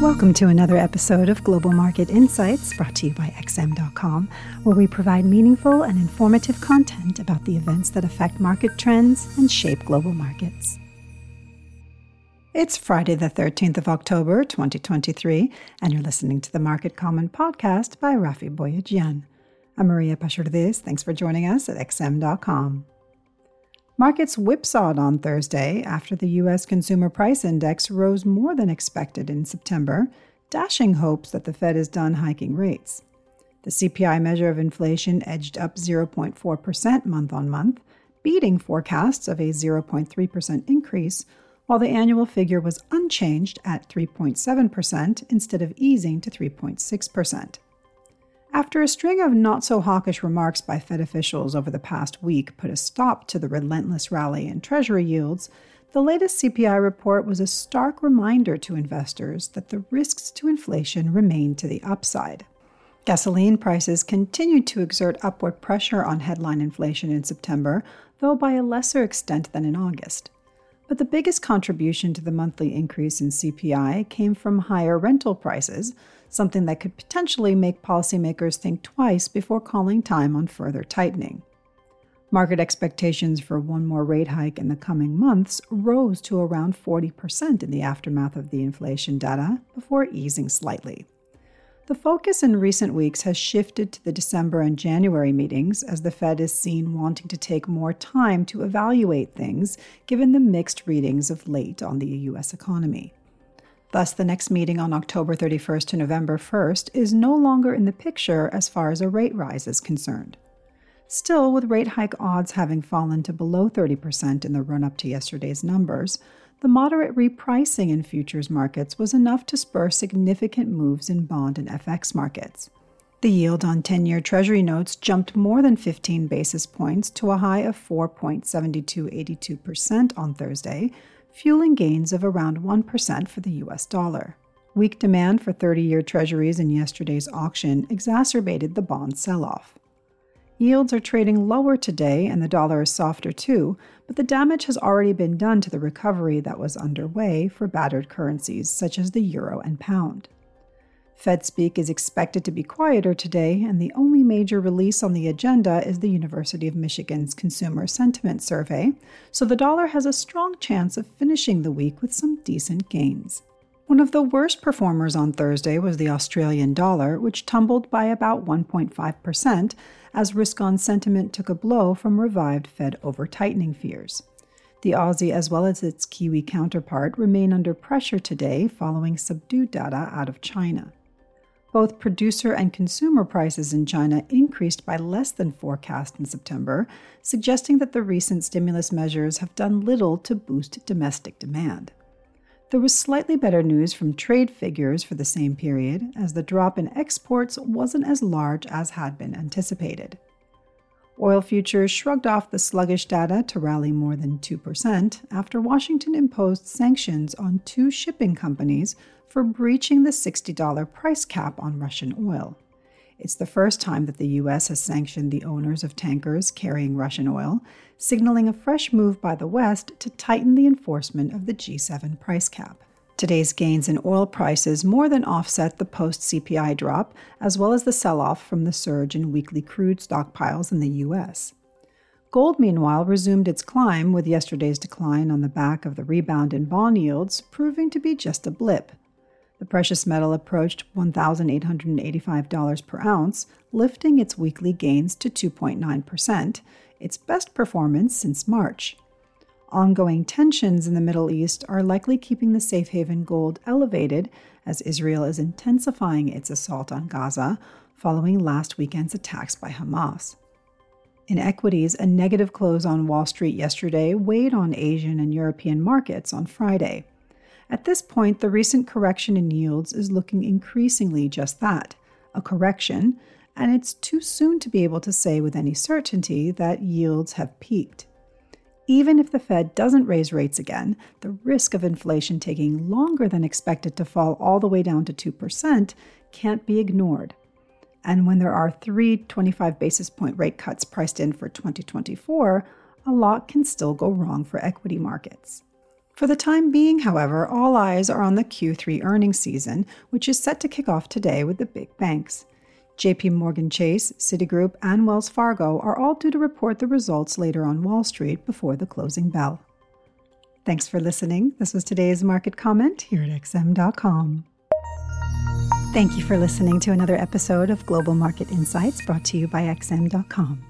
Welcome to another episode of Global Market Insights brought to you by XM.com, where we provide meaningful and informative content about the events that affect market trends and shape global markets. It's Friday, the 13th of October, 2023, and you're listening to the Market Comment podcast by Raffi Boyadjian. I'm Maria Pachurdes. Thanks for joining us at XM.com. Markets whipsawed on Thursday after the U.S. Consumer Price Index rose more than expected in September, dashing hopes that the Fed is done hiking rates. The CPI measure of inflation edged up 0.4% month on month, beating forecasts of a 0.3% increase, while the annual figure was unchanged at 3.7% instead of easing to 3.6%. After a string of not so hawkish remarks by Fed officials over the past week put a stop to the relentless rally in Treasury yields, the latest CPI report was a stark reminder to investors that the risks to inflation remain to the upside. Gasoline prices continued to exert upward pressure on headline inflation in September, though by a lesser extent than in August. But the biggest contribution to the monthly increase in CPI came from higher rental prices, something that could potentially make policymakers think twice before calling time on further tightening. Market expectations for one more rate hike in the coming months rose to around 40% in the aftermath of the inflation data before easing slightly. The focus in recent weeks has shifted to the December and January meetings as the Fed is seen wanting to take more time to evaluate things given the mixed readings of late on the U.S. economy. Thus, the next meeting on October 31st to November 1st is no longer in the picture as far as a rate rise is concerned. Still, with rate hike odds having fallen to below 30% in the run up to yesterday's numbers, the moderate repricing in futures markets was enough to spur significant moves in bond and FX markets. The yield on 10 year Treasury notes jumped more than 15 basis points to a high of 4.7282% on Thursday, fueling gains of around 1% for the US dollar. Weak demand for 30 year treasuries in yesterday's auction exacerbated the bond sell off. Yields are trading lower today and the dollar is softer too, but the damage has already been done to the recovery that was underway for battered currencies such as the euro and pound. Fed speak is expected to be quieter today, and the only major release on the agenda is the University of Michigan's Consumer Sentiment Survey, so the dollar has a strong chance of finishing the week with some decent gains. One of the worst performers on Thursday was the Australian dollar, which tumbled by about 1.5% as risk on sentiment took a blow from revived Fed over tightening fears. The Aussie, as well as its Kiwi counterpart, remain under pressure today following subdued data out of China. Both producer and consumer prices in China increased by less than forecast in September, suggesting that the recent stimulus measures have done little to boost domestic demand. There was slightly better news from trade figures for the same period, as the drop in exports wasn't as large as had been anticipated. Oil futures shrugged off the sluggish data to rally more than 2% after Washington imposed sanctions on two shipping companies for breaching the $60 price cap on Russian oil. It's the first time that the U.S. has sanctioned the owners of tankers carrying Russian oil, signaling a fresh move by the West to tighten the enforcement of the G7 price cap. Today's gains in oil prices more than offset the post CPI drop, as well as the sell off from the surge in weekly crude stockpiles in the U.S. Gold, meanwhile, resumed its climb with yesterday's decline on the back of the rebound in bond yields proving to be just a blip. The precious metal approached $1,885 per ounce, lifting its weekly gains to 2.9%, its best performance since March. Ongoing tensions in the Middle East are likely keeping the safe haven gold elevated as Israel is intensifying its assault on Gaza following last weekend's attacks by Hamas. In equities, a negative close on Wall Street yesterday weighed on Asian and European markets on Friday. At this point, the recent correction in yields is looking increasingly just that a correction, and it's too soon to be able to say with any certainty that yields have peaked. Even if the Fed doesn't raise rates again, the risk of inflation taking longer than expected to fall all the way down to 2% can't be ignored. And when there are three 25 basis point rate cuts priced in for 2024, a lot can still go wrong for equity markets. For the time being, however, all eyes are on the Q3 earnings season, which is set to kick off today with the big banks. JP Morgan Chase, Citigroup, and Wells Fargo are all due to report the results later on Wall Street before the closing bell. Thanks for listening. This was today's market comment here at XM.com. Thank you for listening to another episode of Global Market Insights brought to you by XM.com.